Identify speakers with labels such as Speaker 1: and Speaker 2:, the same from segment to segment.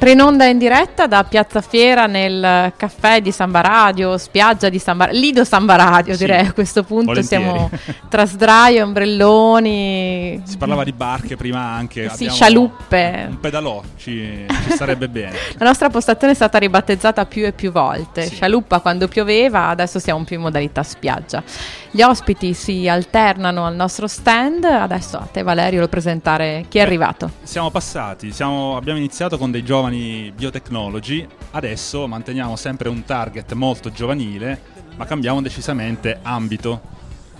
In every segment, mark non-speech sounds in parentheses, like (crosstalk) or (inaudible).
Speaker 1: Tre in diretta da Piazza Fiera nel caffè di Samba Radio, spiaggia di Samba Lido Samba Radio sì, direi a questo punto volentieri. siamo (laughs) tra sdraio, ombrelloni.
Speaker 2: Si parlava di barche prima anche.
Speaker 1: Sì, scialuppe.
Speaker 2: Un pedalò ci, ci sarebbe bene. (laughs)
Speaker 1: La nostra postazione è stata ribattezzata più e più volte. Sì. Scialuppa quando pioveva, adesso siamo più in modalità spiaggia. Gli ospiti si alternano al nostro stand. Adesso a te Valerio lo presentare chi è Beh, arrivato.
Speaker 2: Siamo passati, siamo, abbiamo iniziato con dei giovani biotechnology, adesso manteniamo sempre un target molto giovanile, ma cambiamo decisamente ambito.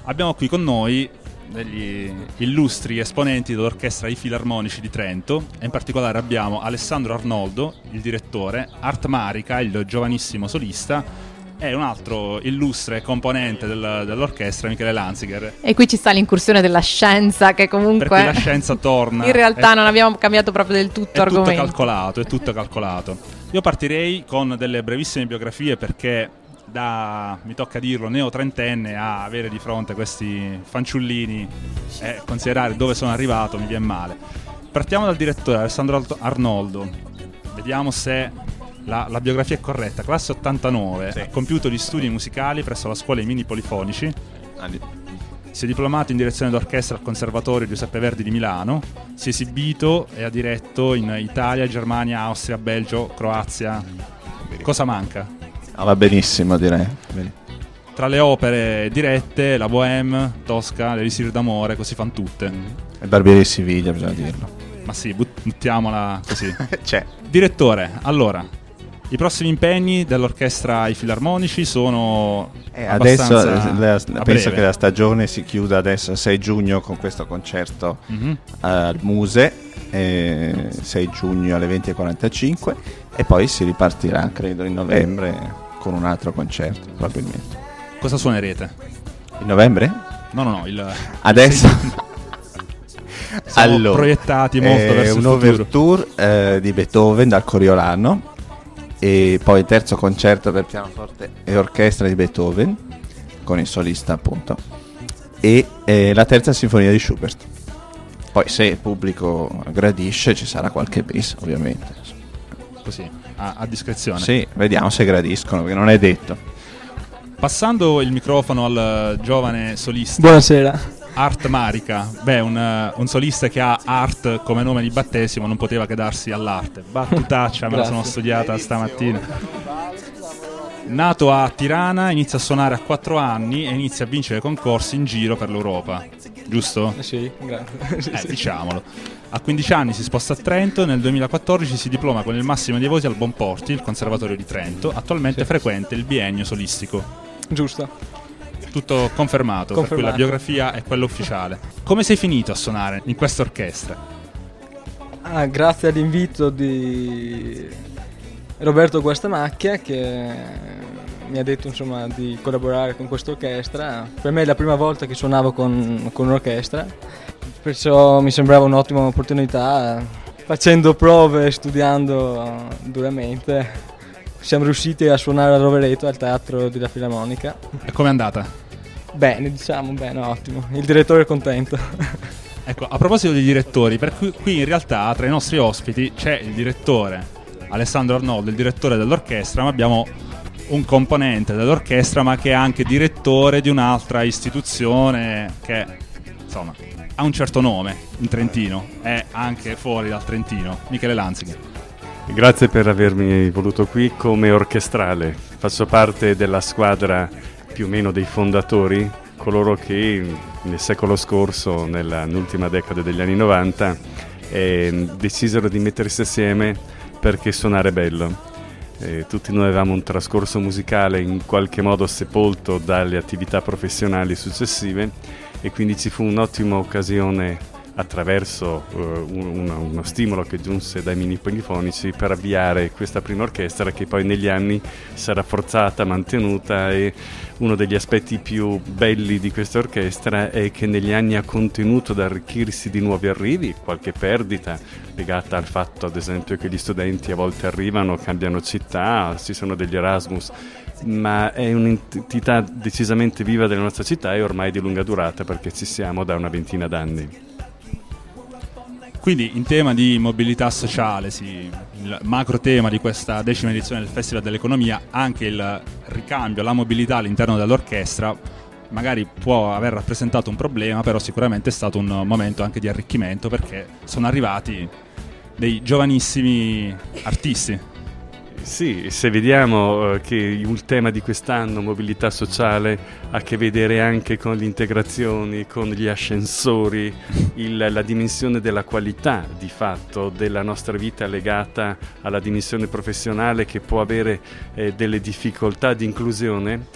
Speaker 2: Abbiamo qui con noi degli illustri esponenti dell'orchestra I Filarmonici di Trento e in particolare abbiamo Alessandro Arnoldo, il direttore, Art Marica, il giovanissimo solista e un altro illustre componente del, dell'orchestra, Michele Lanziger.
Speaker 1: E qui ci sta l'incursione della scienza che comunque...
Speaker 2: Per la scienza torna. (laughs)
Speaker 1: In realtà è, non abbiamo cambiato proprio del tutto
Speaker 2: è
Speaker 1: argomento.
Speaker 2: È tutto calcolato, è tutto calcolato. Io partirei con delle brevissime biografie perché da, mi tocca dirlo, neo trentenne a avere di fronte questi fanciullini e considerare dove sono arrivato mi viene male. Partiamo dal direttore Alessandro Arnoldo. Vediamo se la, la, biografia è corretta. Classe 89, sì. ha compiuto gli studi musicali presso la scuola I Mini Polifonici. Si è diplomato in direzione d'orchestra al Conservatorio Giuseppe Verdi di Milano. Si è esibito e ha diretto in Italia, Germania, Austria, Belgio, Croazia. Cosa manca?
Speaker 3: Ah, va benissimo, direi.
Speaker 2: Tra le opere dirette, la Bohème, Tosca, l'Elisir d'amore, così fan tutte.
Speaker 3: E Barbieri e Siviglia, bisogna dirlo.
Speaker 2: Ma sì, buttiamola così. (laughs)
Speaker 3: C'è.
Speaker 2: Direttore, allora, i prossimi impegni dell'orchestra I Filarmonici sono eh, adesso la,
Speaker 3: penso che la stagione si chiuda adesso il 6 giugno con questo concerto mm-hmm. al Muse, eh, 6 giugno alle 20.45 e poi si ripartirà credo in novembre con un altro concerto probabilmente.
Speaker 2: Cosa suonerete?
Speaker 3: In novembre?
Speaker 2: No, no, no, il
Speaker 3: adesso (laughs) (laughs)
Speaker 2: Siamo allora, proiettati molto eh, verso
Speaker 3: un
Speaker 2: overture
Speaker 3: eh, di Beethoven dal Coriolano e poi il terzo concerto per pianoforte e orchestra di Beethoven con il solista appunto. E eh, la terza sinfonia di Schubert. Poi se il pubblico gradisce ci sarà qualche bis ovviamente.
Speaker 2: Così a, a discrezione.
Speaker 3: Sì vediamo se gradiscono perché non è detto.
Speaker 2: Passando il microfono al giovane solista.
Speaker 4: Buonasera
Speaker 2: Art Marica, beh, un, un, solista che ha art come nome di battesimo non poteva che darsi all'arte. Battutaccia, me la sono studiata stamattina. Nato a Tirana, inizia a suonare a 4 anni e inizia a vincere concorsi in giro per l'Europa. Giusto?
Speaker 4: Eh sì, grazie.
Speaker 2: Eh, (laughs) diciamolo. A 15 anni si sposta a Trento e nel 2014 si diploma con il massimo dei voti al Bonporti, il Conservatorio di Trento. Attualmente sì. frequenta il biennio solistico.
Speaker 4: Giusto
Speaker 2: tutto confermato, confermato, per cui la biografia è quella ufficiale. Come sei finito a suonare in questa orchestra?
Speaker 4: Ah, grazie all'invito di Roberto Guastamacchia che mi ha detto insomma, di collaborare con questa orchestra. Per me è la prima volta che suonavo con, con un'orchestra, perciò mi sembrava un'ottima opportunità. Facendo prove e studiando duramente siamo riusciti a suonare a Rovereto al teatro della Filarmonica.
Speaker 2: E com'è andata?
Speaker 4: Bene, diciamo, bene, ottimo. Il direttore è contento. (laughs)
Speaker 2: ecco, a proposito dei direttori, per cui qui in realtà tra i nostri ospiti c'è il direttore Alessandro Arnoldo, il direttore dell'orchestra, ma abbiamo un componente dell'orchestra, ma che è anche direttore di un'altra istituzione che, insomma, ha un certo nome in Trentino, è anche fuori dal Trentino, Michele Lanzighi.
Speaker 5: Grazie per avermi voluto qui come orchestrale. Faccio parte della squadra più o meno dei fondatori, coloro che nel secolo scorso, nell'ultima decade degli anni 90, eh, decisero di mettersi assieme perché suonare bello. Eh, tutti noi avevamo un trascorso musicale in qualche modo sepolto dalle attività professionali successive e quindi ci fu un'ottima occasione attraverso uh, un, uno stimolo che giunse dai mini polifonici per avviare questa prima orchestra che poi negli anni sarà forzata, mantenuta e uno degli aspetti più belli di questa orchestra è che negli anni ha contenuto ad arricchirsi di nuovi arrivi, qualche perdita legata al fatto ad esempio che gli studenti a volte arrivano, cambiano città, ci sono degli Erasmus ma è un'entità decisamente viva della nostra città e ormai di lunga durata perché ci siamo da una ventina d'anni.
Speaker 2: Quindi in tema di mobilità sociale, sì, il macro tema di questa decima edizione del Festival dell'Economia, anche il ricambio, la mobilità all'interno dell'orchestra, magari può aver rappresentato un problema, però sicuramente è stato un momento anche di arricchimento perché sono arrivati dei giovanissimi artisti.
Speaker 5: Sì, se vediamo eh, che il tema di quest'anno, mobilità sociale, ha a che vedere anche con le integrazioni, con gli ascensori, il, la dimensione della qualità di fatto della nostra vita legata alla dimensione professionale che può avere eh, delle difficoltà di inclusione,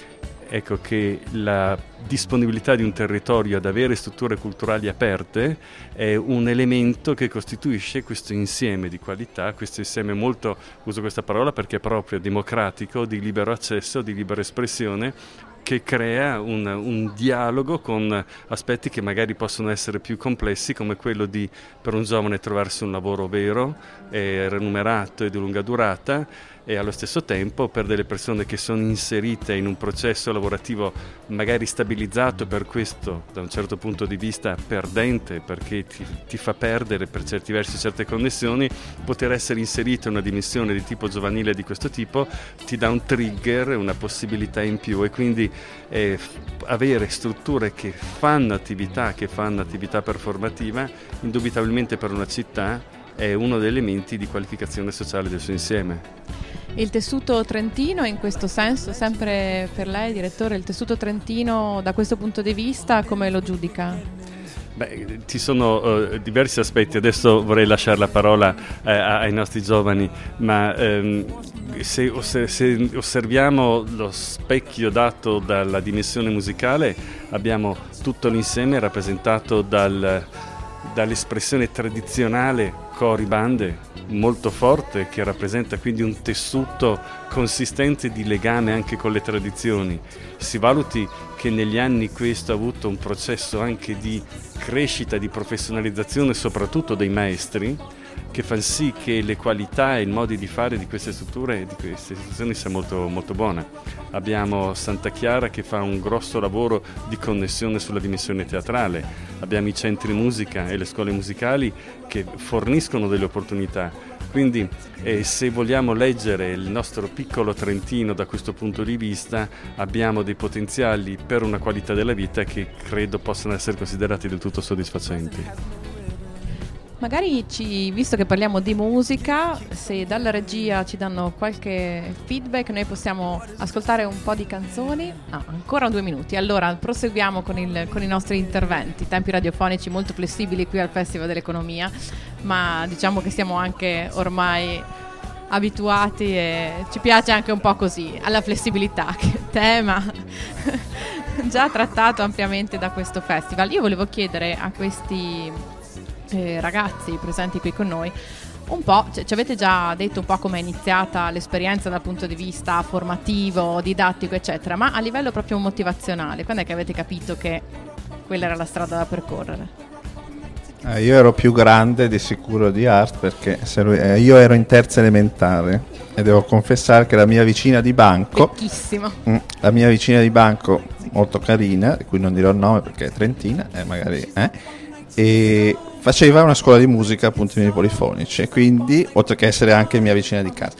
Speaker 5: ecco che la disponibilità di un territorio ad avere strutture culturali aperte è un elemento che costituisce questo insieme di qualità, questo insieme molto, uso questa parola perché è proprio democratico, di libero accesso, di libera espressione, che crea un, un, dialogo con aspetti che magari possono essere più complessi, come quello di per un giovane trovarsi un lavoro vero, eh, remunerato e di lunga durata e allo stesso tempo per delle persone che sono inserite in un processo lavorativo magari stabilizzato per questo da un certo punto di vista perdente perché ti, ti fa perdere per certi versi certe connessioni poter essere inserito in una dimensione di tipo giovanile di questo tipo ti dà un trigger una possibilità in più e quindi eh, avere strutture che fanno attività che fanno attività performativa indubitabilmente per una città è uno degli elementi di qualificazione sociale del suo insieme.
Speaker 1: Il tessuto trentino in questo senso, sempre per lei direttore, il tessuto trentino da questo punto di vista come lo giudica?
Speaker 5: Beh, ci sono uh, diversi aspetti, adesso vorrei lasciare la parola uh, ai nostri giovani, ma um, se, se, osserviamo lo specchio dato dalla dimensione musicale, abbiamo tutto l'insieme rappresentato dal, dall'espressione tradizionale cori bande molto forte che rappresenta quindi un tessuto consistente di legame anche con le tradizioni. Si valuti che negli anni questo ha avuto un processo anche di crescita, di professionalizzazione soprattutto dei maestri che fa sì che le qualità e i modi di fare di queste strutture e di queste istituzioni sia molto, molto buona. Abbiamo Santa Chiara che fa un grosso lavoro di connessione sulla dimensione teatrale, abbiamo i centri musica e le scuole musicali che forniscono delle opportunità. Quindi eh, se vogliamo leggere il nostro piccolo Trentino da questo punto di vista, abbiamo dei potenziali per una qualità della vita che credo possano essere considerati del tutto soddisfacenti.
Speaker 1: Magari ci, visto che parliamo di musica, se dalla regia ci danno qualche feedback, noi possiamo ascoltare un po' di canzoni. No, ancora due minuti. Allora proseguiamo con, il, con i nostri interventi, tempi radiofonici molto flessibili qui al Festival dell'Economia, ma diciamo che siamo anche ormai abituati e ci piace anche un po' così, alla flessibilità, che tema (laughs) già trattato ampiamente da questo festival. Io volevo chiedere a questi eh, ragazzi presenti qui con noi un po', ci avete già detto un po' come è iniziata l'esperienza dal punto di vista formativo, didattico, eccetera, ma a livello proprio motivazionale, quando è che avete capito che quella era la strada da percorrere?
Speaker 3: Eh, io ero più grande di sicuro di Art perché lui, eh, io ero in terza elementare e devo confessare che la mia vicina di banco,
Speaker 1: mh,
Speaker 3: la mia vicina di banco molto carina, di cui non dirò il nome perché è trentina, eh, magari, eh, e faceva una scuola di musica a puntini polifonici e quindi oltre che essere anche mia vicina di casa.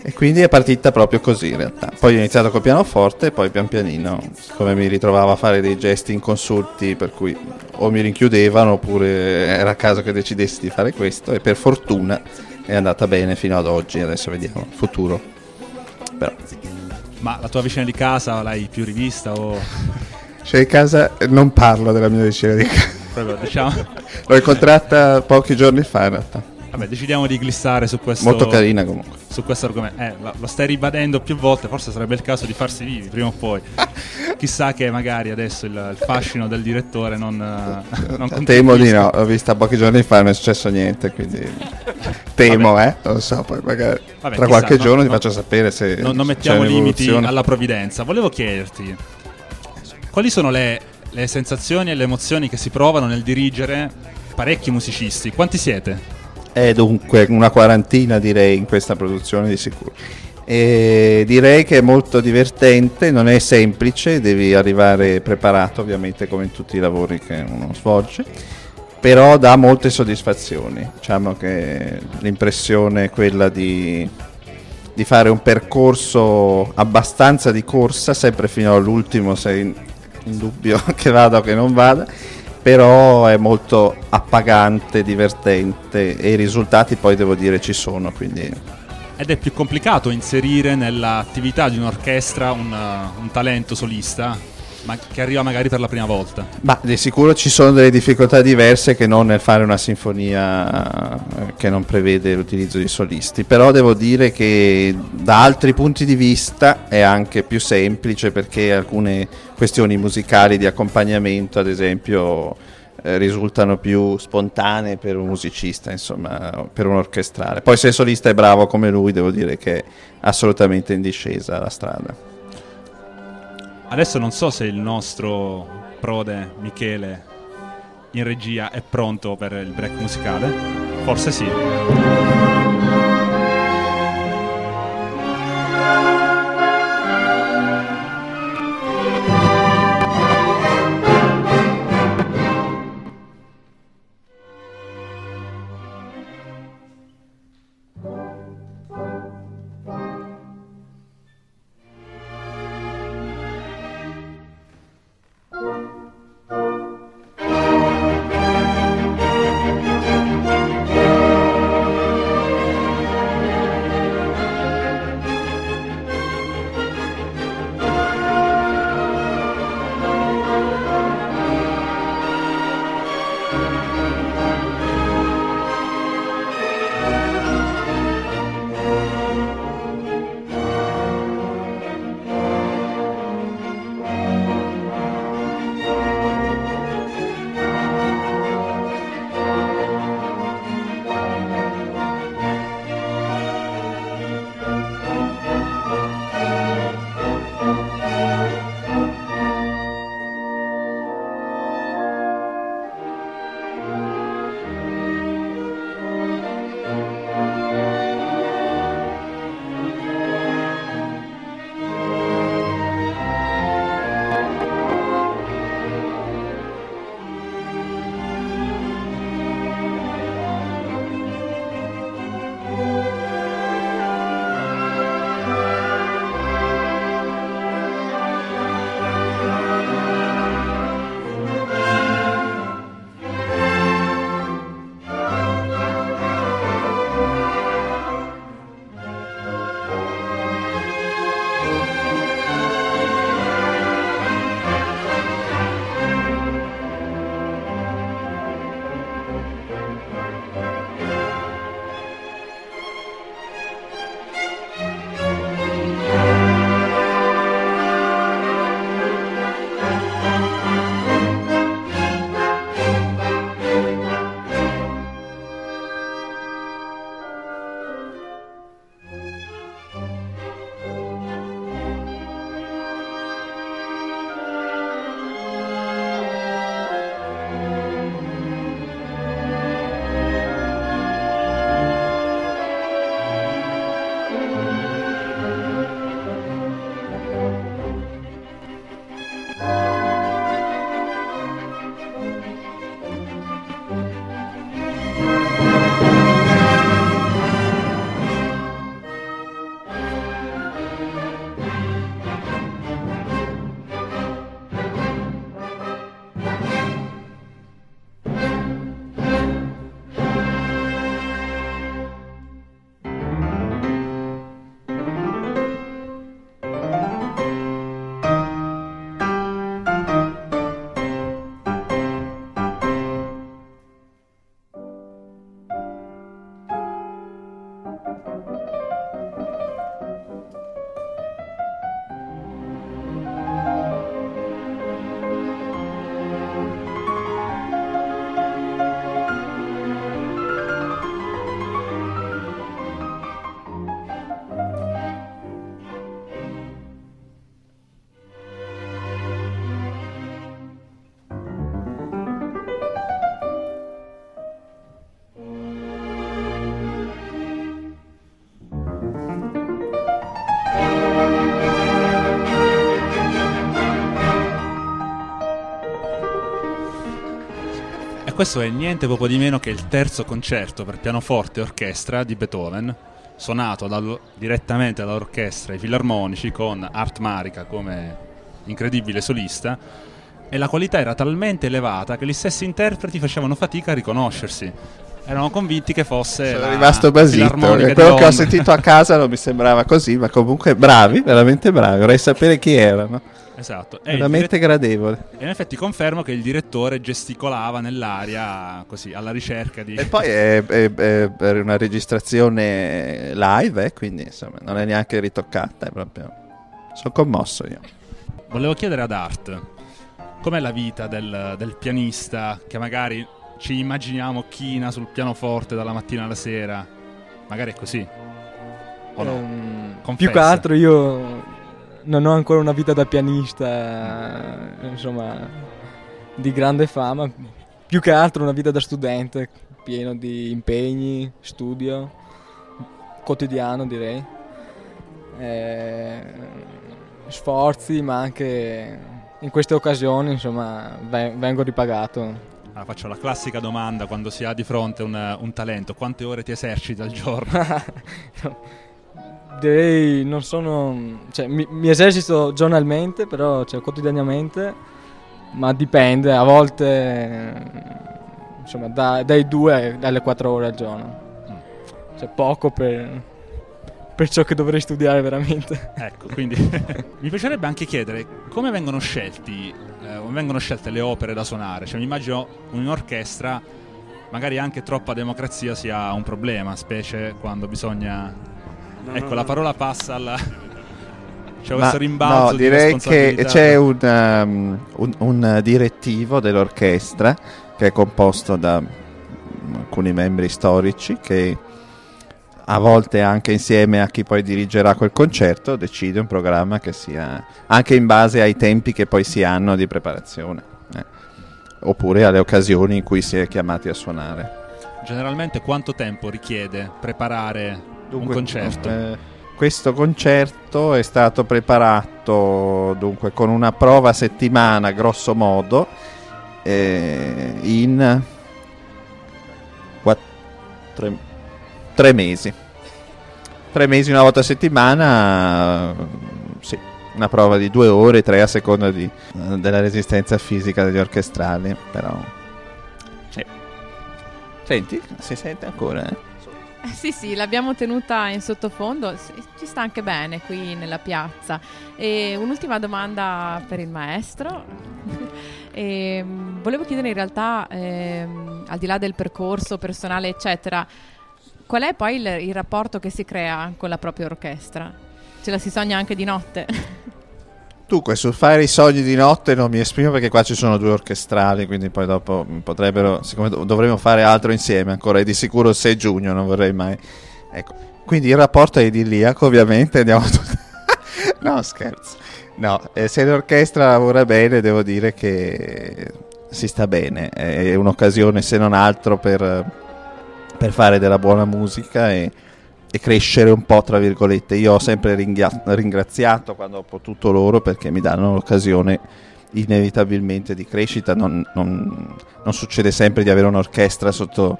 Speaker 3: E quindi è partita proprio così in realtà. Poi ho iniziato col pianoforte e poi pian pianino come mi ritrovavo a fare dei gesti inconsulti per cui o mi rinchiudevano oppure era a caso che decidessi di fare questo e per fortuna è andata bene fino ad oggi. Adesso vediamo il futuro. Però.
Speaker 2: ma la tua vicina di casa l'hai più rivista o...
Speaker 3: cioè di casa non parlo della mia vicina di casa (laughs)
Speaker 2: proprio, diciamo. (laughs)
Speaker 3: L'ho incontrata pochi giorni fa in realtà.
Speaker 2: Vabbè, decidiamo di glissare su questo.
Speaker 3: Molto carina comunque.
Speaker 2: Su questo argomento. Eh, lo stai ribadendo più volte, forse sarebbe il caso di farsi vivi prima o poi. (laughs) Chissà che magari adesso il, il fascino del direttore non. non
Speaker 3: Temo di no, l'ho vista pochi giorni fa e non è successo niente, quindi. (laughs) Temo, Vabbè. eh. Non so, poi magari. Vabbè, tra chissà, qualche giorno no, ti faccio sapere se.
Speaker 2: Non, non mettiamo limiti alla provvidenza. Volevo chiederti. Quali sono le le sensazioni e le emozioni che si provano nel dirigere parecchi musicisti. Quanti siete?
Speaker 3: Eh, dunque, una quarantina direi in questa produzione di sicuro. E direi che è molto divertente, non è semplice, devi arrivare preparato ovviamente come in tutti i lavori che uno svolge. però dà molte soddisfazioni. Diciamo che l'impressione è quella di, di fare un percorso abbastanza di corsa, sempre fino all'ultimo, se in, dubbio (laughs) che vada o che non vada, però è molto appagante, divertente e i risultati poi devo dire ci sono, quindi
Speaker 2: ed è più complicato inserire nell'attività di un'orchestra un, un talento solista ma che arriva magari per la prima volta.
Speaker 3: Ma di sicuro ci sono delle difficoltà diverse che non nel fare una sinfonia eh, che non prevede l'utilizzo di solisti, però devo dire che da altri punti di vista è anche più semplice perché alcune questioni musicali di accompagnamento, ad esempio, eh, risultano più spontanee per un musicista, insomma, per un orchestrale. Poi se il solista è bravo come lui, devo dire che è assolutamente in discesa la strada.
Speaker 2: Adesso non so se il nostro prode Michele in regia è pronto per il break musicale. Forse sì. Bye. Questo è niente poco di meno che il terzo concerto per pianoforte e orchestra di Beethoven, suonato dal, direttamente dall'orchestra ai filarmonici con Art Marica come incredibile solista e la qualità era talmente elevata che gli stessi interpreti facevano fatica a riconoscersi. Erano convinti che fosse
Speaker 3: Sono rimasto basito.
Speaker 2: di
Speaker 3: Quello che ho sentito a casa non mi sembrava così, ma comunque bravi, veramente bravi. Vorrei sapere chi erano.
Speaker 2: Esatto. E
Speaker 3: Veramente gradevole.
Speaker 2: E in effetti confermo che il direttore gesticolava nell'aria così alla ricerca di.
Speaker 3: E poi è, è- è per una registrazione live, eh, quindi insomma non è neanche ritoccata, è proprio... Sono commosso io.
Speaker 2: Volevo chiedere ad Art com'è la vita del, del pianista che magari ci immaginiamo china sul pianoforte dalla mattina alla sera. Magari è così. O no?
Speaker 4: Ehm,
Speaker 2: Confessa.
Speaker 4: più che altro io non ho ancora una vita da pianista, eh, insomma, di grande fama. Più che altro una vita da studente, pieno di impegni, studio, quotidiano direi. Eh, sforzi, ma anche in queste occasioni, insomma, ve- vengo ripagato.
Speaker 2: Allora, faccio la classica domanda quando si ha di fronte un, un talento: quante ore ti eserciti al giorno? (laughs)
Speaker 4: Direi non sono. cioè, mi, mi esercito giornalmente, però cioè, quotidianamente, ma dipende, a volte insomma da- dai 2 alle 4 ore al giorno. Cioè poco per, per ciò che dovrei studiare veramente.
Speaker 2: Ecco, quindi (laughs) mi piacerebbe anche chiedere come vengono scelti, eh, come vengono scelte le opere da suonare. Cioè, mi immagino un'orchestra, magari anche troppa democrazia sia un problema, specie quando bisogna. ecco, la parola passa alla. (laughs) C'è
Speaker 3: Ma,
Speaker 2: questo rimbalzo
Speaker 3: no,
Speaker 2: di
Speaker 3: direi che
Speaker 2: responsabilità.
Speaker 3: c'è un, um, un- un direttivo dell'orchestra che è composto da alcuni membri storici che a volte anche insieme a chi poi dirigerà quel concerto decide un programma che sia anche in base ai tempi che poi si hanno di preparazione eh. oppure alle occasioni in cui si è chiamati a suonare.
Speaker 2: Generalmente quanto tempo richiede preparare un concerto?
Speaker 3: eh, questo concerto è stato preparato dunque con una prova a settimana, grosso modo, eh, in qua- tre, tre mesi. Tre mesi una volta a settimana, sì, una prova di due ore, tre a seconda di- eh, della resistenza fisica degli orchestrali, però... Sì. Senti, si sente ancora, eh?
Speaker 1: Eh, Sì, sì, l'abbiamo tenuta in sottofondo, ci sta anche bene qui nella piazza. E un'ultima domanda per il maestro. (laughs) Ehm, volevo chiedere in realtà, ehm, al di là del percorso personale, eccetera, qual è poi il, il rapporto che si crea con la propria orchestra? Ce la si sogna anche di notte? (laughs)
Speaker 3: Dunque, sul fare i sogni di notte non mi esprimo perché qua ci sono due orchestrali, quindi poi dopo potrebbero, siccome dov- dovremo fare altro insieme ancora, e di sicuro il 6 giugno, non vorrei mai. Ecco, quindi il rapporto è idilliaco, ovviamente, andiamo tutti... (laughs) no, scherzo. No, eh, se l'orchestra lavora bene, devo dire che si sta bene, è un'occasione se non altro per, per fare della buona musica e, e crescere un po', tra virgolette. Io ho sempre ringhia- ringraziato quando ho potuto loro perché mi danno l'occasione inevitabilmente di crescita. Non, non- non succede sempre di avere un'orchestra sotto,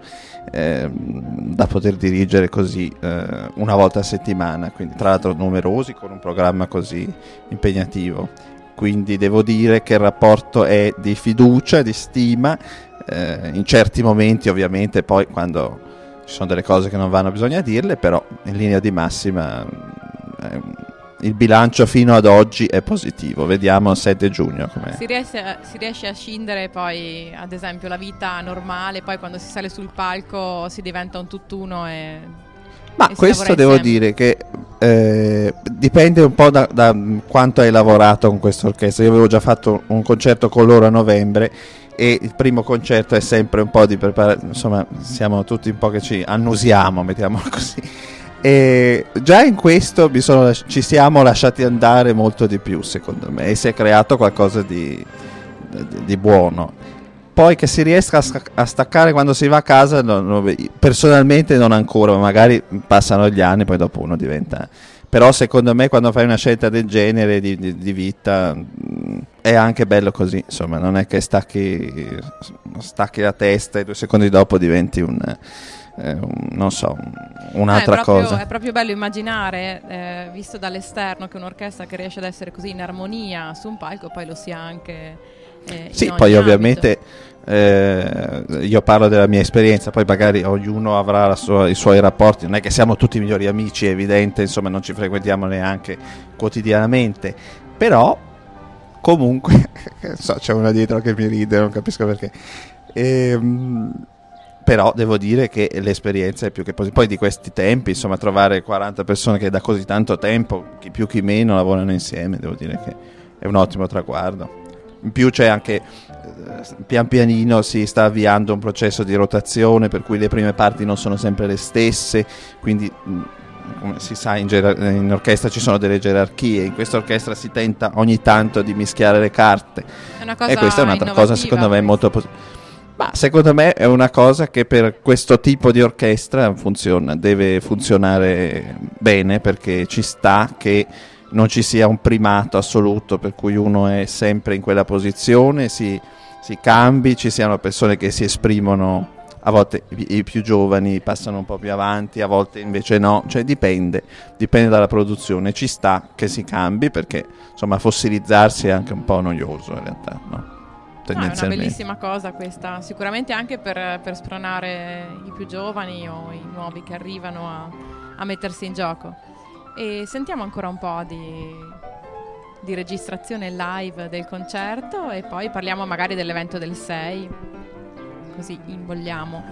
Speaker 3: ehm, da poter dirigere così eh, una volta a settimana, quindi tra l'altro numerosi con un programma così impegnativo. Quindi devo dire che il rapporto è di fiducia, di stima, eh, in certi momenti ovviamente poi quando ci sono delle cose che non vanno bisogna dirle, però in linea di massima ehm, il bilancio fino ad oggi è positivo. Vediamo il 7 giugno com'è.
Speaker 1: Si riesce, a- si riesce a scindere poi, ad esempio, la vita normale, poi quando si sale sul palco si diventa un tutt'uno e...
Speaker 3: Ma
Speaker 1: e
Speaker 3: questo devo
Speaker 1: insieme.
Speaker 3: dire che eh, dipende un po' da, da quanto hai lavorato con questa orchestra. Io avevo già fatto un concerto con loro a novembre e il primo concerto è sempre un po' di preparazione, insomma siamo tutti un po' che ci annusiamo, mettiamolo così. E già in questo sono ci siamo lasciati andare molto di più secondo me e si è creato qualcosa di, di- di buono. Poi che si riesca a, staccare quando si va a casa, no- no, personalmente non ancora, ma magari passano gli anni, poi dopo uno diventa... Però secondo me quando fai una scelta del genere di, di- di vita è anche bello così, insomma, non è che stacchi stacchi la testa e due secondi dopo diventi un, eh, un- non so, un- un'altra
Speaker 1: Eh, è proprio,
Speaker 3: cosa.
Speaker 1: È proprio bello immaginare, eh, visto dall'esterno, che un'orchestra che riesce ad essere così in armonia su un palco poi lo sia anche. eh,
Speaker 3: Sì, poi
Speaker 1: ambito.
Speaker 3: ovviamente eh, io parlo della mia esperienza, poi magari ognuno avrà sua- i suoi rapporti, non è che siamo tutti migliori amici, è evidente, insomma non ci frequentiamo neanche quotidianamente, però comunque, (laughs) so, c'è una dietro che mi ride, non capisco perché. Ehm, però devo dire che l'esperienza è più che positiva. Poi di questi tempi, insomma, trovare 40 persone che da così tanto tempo, chi più chi meno, lavorano insieme, devo dire che è un ottimo traguardo. In più c'è anche, eh, pian pianino si sta avviando un processo di rotazione per cui le prime parti non sono sempre le stesse, quindi come si sa in, gerar- in orchestra ci sono delle gerarchie, in questa orchestra si tenta ogni tanto di mischiare le carte e questa è un'altra cosa secondo me molto positiva. Ma secondo me è una cosa che per questo tipo di orchestra funziona, deve funzionare bene perché ci sta che non ci sia un primato assoluto per cui uno è sempre in quella posizione, si, si cambi, ci siano persone che si esprimono, a volte i, i più giovani passano un po' più avanti, a volte invece no, cioè dipende, dipende dalla produzione, ci sta che si cambi perché insomma fossilizzarsi è anche un po' noioso in realtà, no?
Speaker 1: Ah, è una bellissima cosa questa, sicuramente anche per, per spronare i più giovani o i nuovi che arrivano a, a mettersi in gioco. E sentiamo ancora un po' di, di registrazione live del concerto e poi parliamo magari dell'evento del 6, così invogliamo.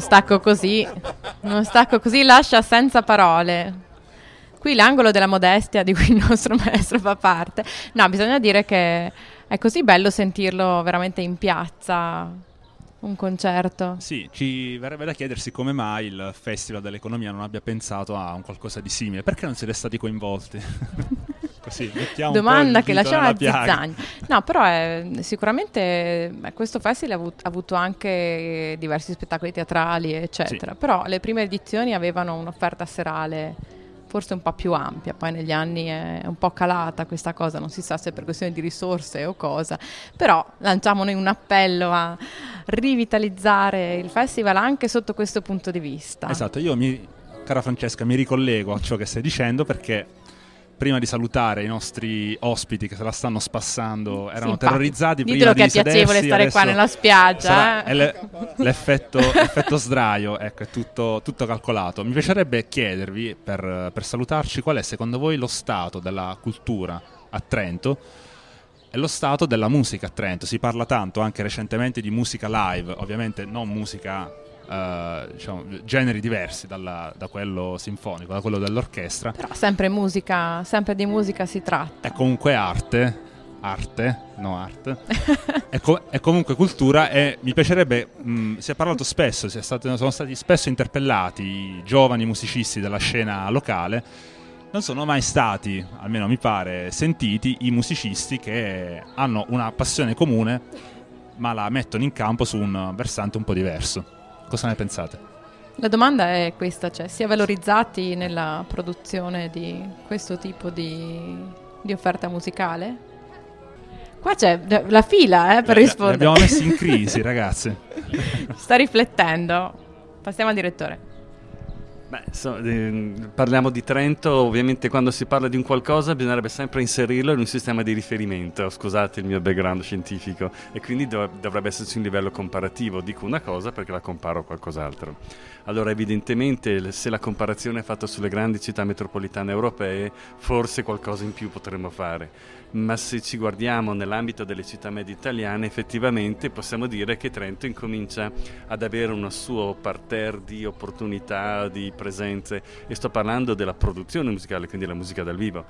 Speaker 1: Stacco così, uno stacco così lascia senza parole. Qui l'angolo della modestia di cui il nostro (laughs) maestro fa parte. No, bisogna dire che è così bello sentirlo veramente in piazza, un concerto.
Speaker 2: Sì, ci verrebbe da chiedersi come mai il Festival dell'Economia non abbia pensato a un qualcosa di simile. Perché non siete stati coinvolti? (laughs) Così,
Speaker 1: Domanda che lasciamo a zizzagno. No, però è, sicuramente eh, questo festival ha avuto, ha avuto, anche diversi spettacoli teatrali, eccetera. Sì. Però le prime edizioni avevano un'offerta serale forse un po' più ampia, poi negli anni è un po' calata questa cosa, non si sa se per questione di risorse o cosa, però lanciamo noi un appello a rivitalizzare il festival anche sotto questo punto di vista.
Speaker 2: Esatto, io mi, cara Francesca, mi ricollego a ciò che stai dicendo perché prima di salutare i nostri ospiti che se la stanno spassando, erano sì, terrorizzati
Speaker 1: Ditelo
Speaker 2: prima
Speaker 1: che è piacevole stare qua nella spiaggia.
Speaker 2: Eh? Le, l'effetto, l'effetto, sdraio, ecco, è tutto, tutto, calcolato. Mi piacerebbe chiedervi, per, per salutarci, qual è secondo voi lo stato della cultura a Trento e lo stato della musica a Trento. Si parla tanto anche recentemente di musica live, ovviamente non musica uh, diciamo, generi diversi dalla, da quello sinfonico, da quello dell'orchestra.
Speaker 1: Però sempre musica, sempre di musica si tratta.
Speaker 2: È comunque arte, arte, no arte, (laughs) è, co- è, comunque cultura e mi piacerebbe, mh, si è parlato spesso, è stato, sono stati spesso interpellati i giovani musicisti della scena locale, non sono mai stati, almeno mi pare, sentiti i musicisti che hanno una passione comune ma la mettono in campo su un versante un po' diverso. Cosa ne pensate?
Speaker 1: La domanda è questa, cioè si è valorizzati nella produzione di questo tipo di, di offerta musicale? Qua c'è la fila eh, per
Speaker 2: eh,
Speaker 1: rispondere.
Speaker 2: Li abbiamo messi in (laughs) crisi, ragazzi.
Speaker 1: Sta riflettendo. Passiamo al direttore.
Speaker 5: Beh, so, eh, parliamo di Trento, ovviamente quando si parla di un qualcosa bisognerebbe sempre inserirlo in un sistema di riferimento, scusate il mio background scientifico, e quindi dov- dovrebbe esserci un livello comparativo, dico una cosa perché la comparo a qualcos'altro. Allora evidentemente se la comparazione è fatta sulle grandi città metropolitane europee, forse qualcosa in più potremmo fare ma se ci guardiamo nell'ambito delle città medie italiane effettivamente possiamo dire che Trento incomincia ad avere un suo parterre di opportunità, di presenze. E sto parlando della produzione musicale, quindi la musica dal vivo.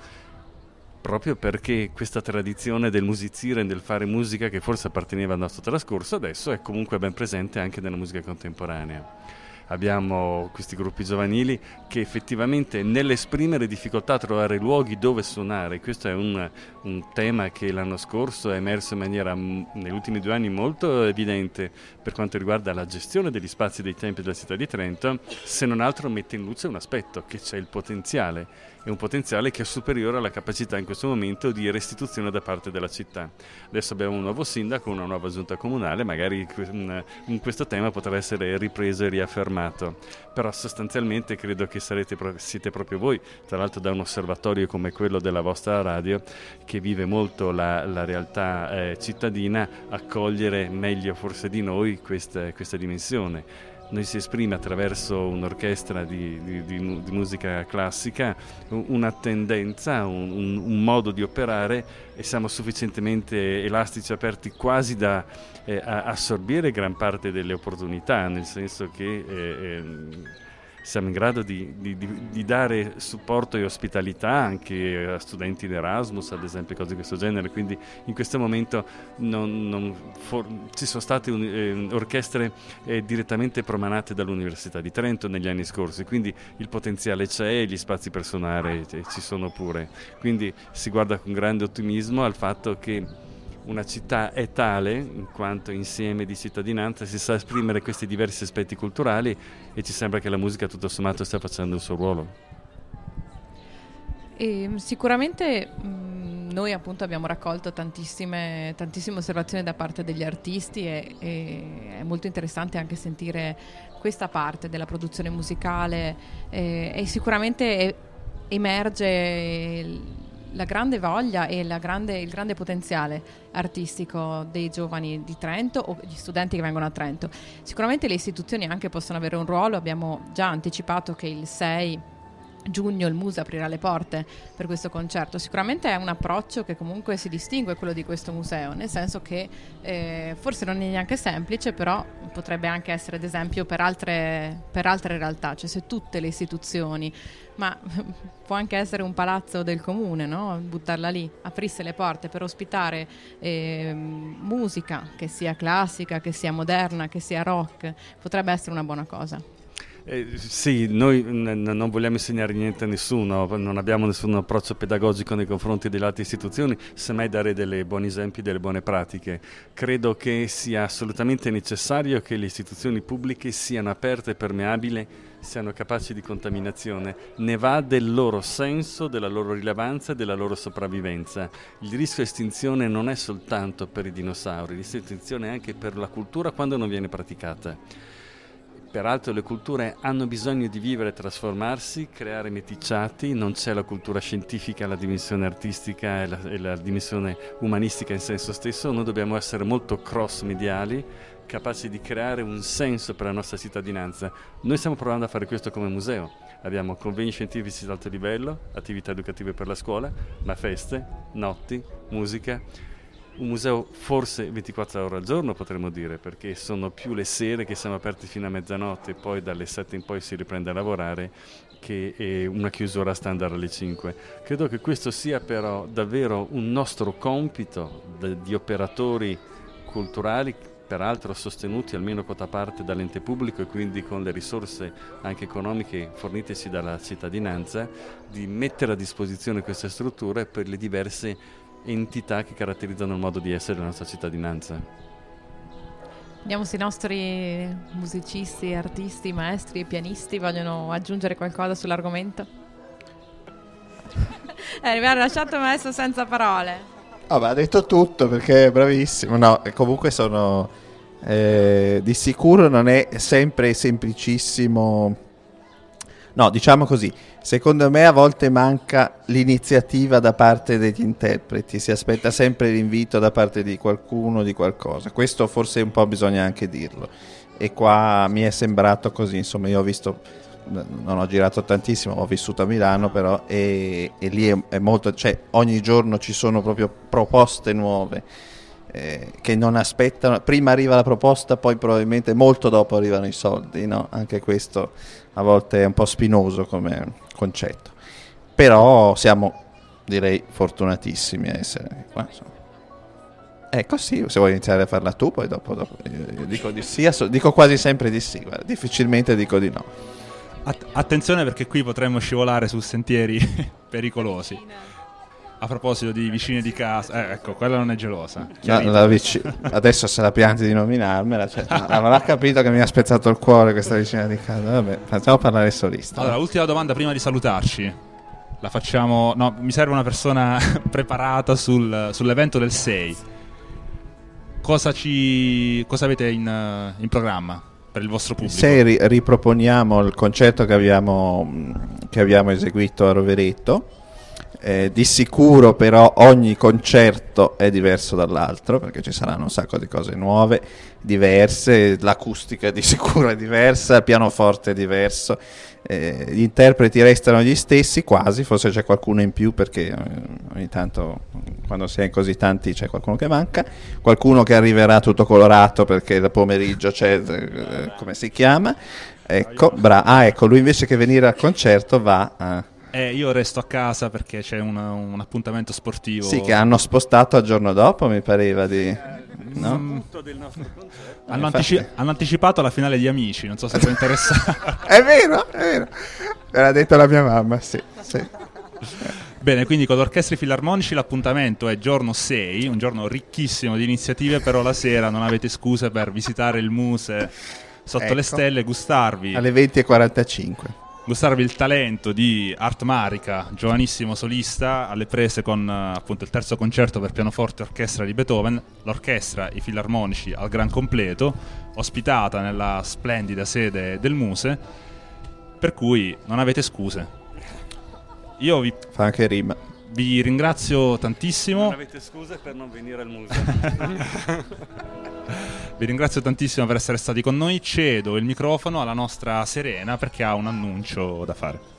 Speaker 5: Proprio perché questa tradizione del musicire e del fare musica che forse apparteneva al nostro trascorso adesso è comunque ben presente anche nella musica contemporanea abbiamo questi gruppi giovanili che effettivamente nell'esprimere difficoltà a trovare luoghi dove suonare, questo è un, un tema che l'anno scorso è emerso in maniera negli ultimi due anni molto evidente per quanto riguarda la gestione degli spazi dei tempi della città di Trento, se non altro mette in luce un aspetto, che c'è il potenziale è un potenziale che è superiore alla capacità in questo momento di restituzione da parte della città. Adesso abbiamo un nuovo sindaco, una nuova giunta comunale, magari in questo tema potrà essere ripreso e riaffermato, però sostanzialmente credo che sarete, siete proprio voi, tra l'altro da un osservatorio come quello della vostra radio, che vive molto la, la realtà eh, cittadina, a cogliere meglio forse di noi questa, questa dimensione noi si esprime attraverso un'orchestra di, di, di, di musica classica una tendenza, un, un, un, modo di operare e siamo sufficientemente elastici, aperti quasi da eh, assorbire gran parte delle opportunità, nel senso che... Eh, eh, siamo in grado di, di, di, dare supporto e ospitalità anche a studenti in Erasmus, ad esempio, cose di questo genere. Quindi in questo momento non, non for, ci sono state un, eh, orchestre eh, direttamente promanate dall'Università di Trento negli anni scorsi, quindi il potenziale c'è e gli spazi personali eh, ci sono pure. Quindi si guarda con grande ottimismo al fatto che una città è tale in quanto insieme di cittadinanza si sa esprimere questi diversi aspetti culturali e ci sembra che la musica tutto sommato stia facendo il suo ruolo.
Speaker 1: E sicuramente mh, noi appunto abbiamo raccolto tantissime, tantissime, osservazioni da parte degli artisti e, e, è molto interessante anche sentire questa parte della produzione musicale e, e sicuramente emerge la grande voglia e grande, il grande potenziale artistico dei giovani di Trento o gli studenti che vengono a Trento. Sicuramente le istituzioni anche possono avere un ruolo, abbiamo già anticipato che il 6 giugno il Museo aprirà le porte per questo concerto. Sicuramente è un approccio che comunque si distingue quello di questo museo, nel senso che eh, forse non è neanche semplice, però potrebbe anche essere ad esempio per altre, per altre realtà, cioè se tutte le istituzioni, ma (laughs) può anche essere un palazzo del comune, no? buttarla lì, aprisse le porte per ospitare eh, musica, che sia classica, che sia moderna, che sia rock, potrebbe essere una buona cosa.
Speaker 5: Eh, sì, noi n- non vogliamo insegnare niente a nessuno, non abbiamo nessun approccio pedagogico nei confronti delle altre istituzioni, semmai dare dei buoni esempi, delle buone pratiche. Credo che sia assolutamente necessario che le istituzioni pubbliche siano aperte e permeabili, siano capaci di contaminazione. Ne va del loro senso, della loro rilevanza e della loro sopravvivenza. Il rischio estinzione non è soltanto per i dinosauri, il rischio di estinzione è anche per la cultura quando non viene praticata. Peraltro le culture hanno bisogno di vivere, trasformarsi, creare meticciati, non c'è la cultura scientifica, la dimensione artistica e la, e la dimensione umanistica in senso stesso, noi dobbiamo essere molto cross-mediali, capaci di creare un senso per la nostra cittadinanza. Noi stiamo provando a fare questo come museo. Abbiamo convegni scientifici di alto livello, attività educative per la scuola, ma feste, notti, musica un museo forse 24 ore al giorno potremmo dire, perché sono più le sere che siamo aperti fino a mezzanotte e poi dalle 7 in poi si riprende a lavorare che una chiusura standard alle 5. Credo che questo sia però davvero un nostro compito di operatori culturali peraltro sostenuti almeno quota parte dall'ente pubblico e quindi con le risorse anche economiche fornitesi dalla cittadinanza, di mettere a disposizione queste strutture per le diverse entità che caratterizzano il modo di essere della nostra cittadinanza.
Speaker 1: Vediamo se i nostri musicisti, artisti, maestri e pianisti vogliono aggiungere qualcosa sull'argomento. (laughs) eh, mi ha lasciato maestro senza parole.
Speaker 3: Oh, ha detto tutto perché è bravissimo. No, comunque sono... Eh, di sicuro non è sempre semplicissimo No, diciamo così, secondo me a volte manca l'iniziativa da parte degli interpreti, si aspetta sempre l'invito da parte di qualcuno, di qualcosa. Questo forse un po' bisogna anche dirlo. E qua mi è sembrato così, insomma, io ho visto, non ho girato tantissimo, ho vissuto a Milano però, e, e lì è, è molto, cioè ogni giorno ci sono proprio proposte nuove. Eh, che non aspettano, prima arriva la proposta, poi probabilmente molto dopo arrivano i soldi, no? Anche questo a volte è un po' spinoso come concetto. Però siamo, direi, fortunatissimi a essere qua. Insomma. Ecco sì, se vuoi iniziare a farla tu, poi dopo, dopo io, io dico di sì, dico quasi sempre di sì, guarda, difficilmente dico di no.
Speaker 2: Att- attenzione perché qui potremmo scivolare su sentieri (laughs) pericolosi. A proposito di vicine di casa, eh, ecco, quella non è gelosa.
Speaker 3: No, vic- adesso se la pianti di nominarmela, cioè, ha capito che mi ha spezzato il cuore questa vicina di casa. Vabbè, facciamo parlare solista.
Speaker 2: Allora, ultima domanda prima di salutarci. La facciamo. No, mi serve una persona (laughs) preparata sul, sull'evento del 6. Cosa, ci, cosa avete in, in programma? per il vostro pubblico.
Speaker 3: Se ri- riproponiamo il concerto che abbiamo, che abbiamo eseguito a Rovereto, eh, di sicuro però ogni concerto è diverso dall'altro perché ci saranno un sacco di cose nuove, diverse, l'acustica di sicuro è diversa, il pianoforte è diverso, eh, gli interpreti restano gli stessi quasi, forse c'è qualcuno in più perché eh, ogni tanto quando si è in così tanti c'è qualcuno che manca, qualcuno che arriverà tutto colorato perché da pomeriggio c'è, eh, come si chiama, ecco, bra- ah ecco, lui invece che venire al concerto va a
Speaker 2: eh, io resto a casa perché c'è una, un appuntamento sportivo.
Speaker 3: Sì, che hanno spostato al giorno dopo, mi pareva di... Eh, no?
Speaker 2: Hanno, antici- hanno, anticipato la finale di Amici, non so se può interessare. (laughs)
Speaker 3: è vero, è vero. Me l'ha detto la mia mamma, sì. sì.
Speaker 2: Bene, quindi con l'Orchestra Filarmonici l'appuntamento è giorno 6, un giorno ricchissimo di iniziative, però la sera non avete scuse per visitare il Muse sotto ecco. le stelle, gustarvi.
Speaker 3: Alle 20.45
Speaker 2: gustarvi il talento di Art Marica, giovanissimo solista, alle prese con eh, appunto il terzo concerto per pianoforte e orchestra di Beethoven, l'orchestra, i filarmonici al gran completo, ospitata nella splendida sede del Muse, per cui non avete scuse. Io vi...
Speaker 3: Fa anche rima.
Speaker 2: Vi ringrazio tantissimo.
Speaker 5: Non avete scuse per non venire al Muse. (laughs)
Speaker 2: Vi ringrazio tantissimo per essere stati con noi. Cedo il microfono alla nostra Serena perché ha un annuncio da fare.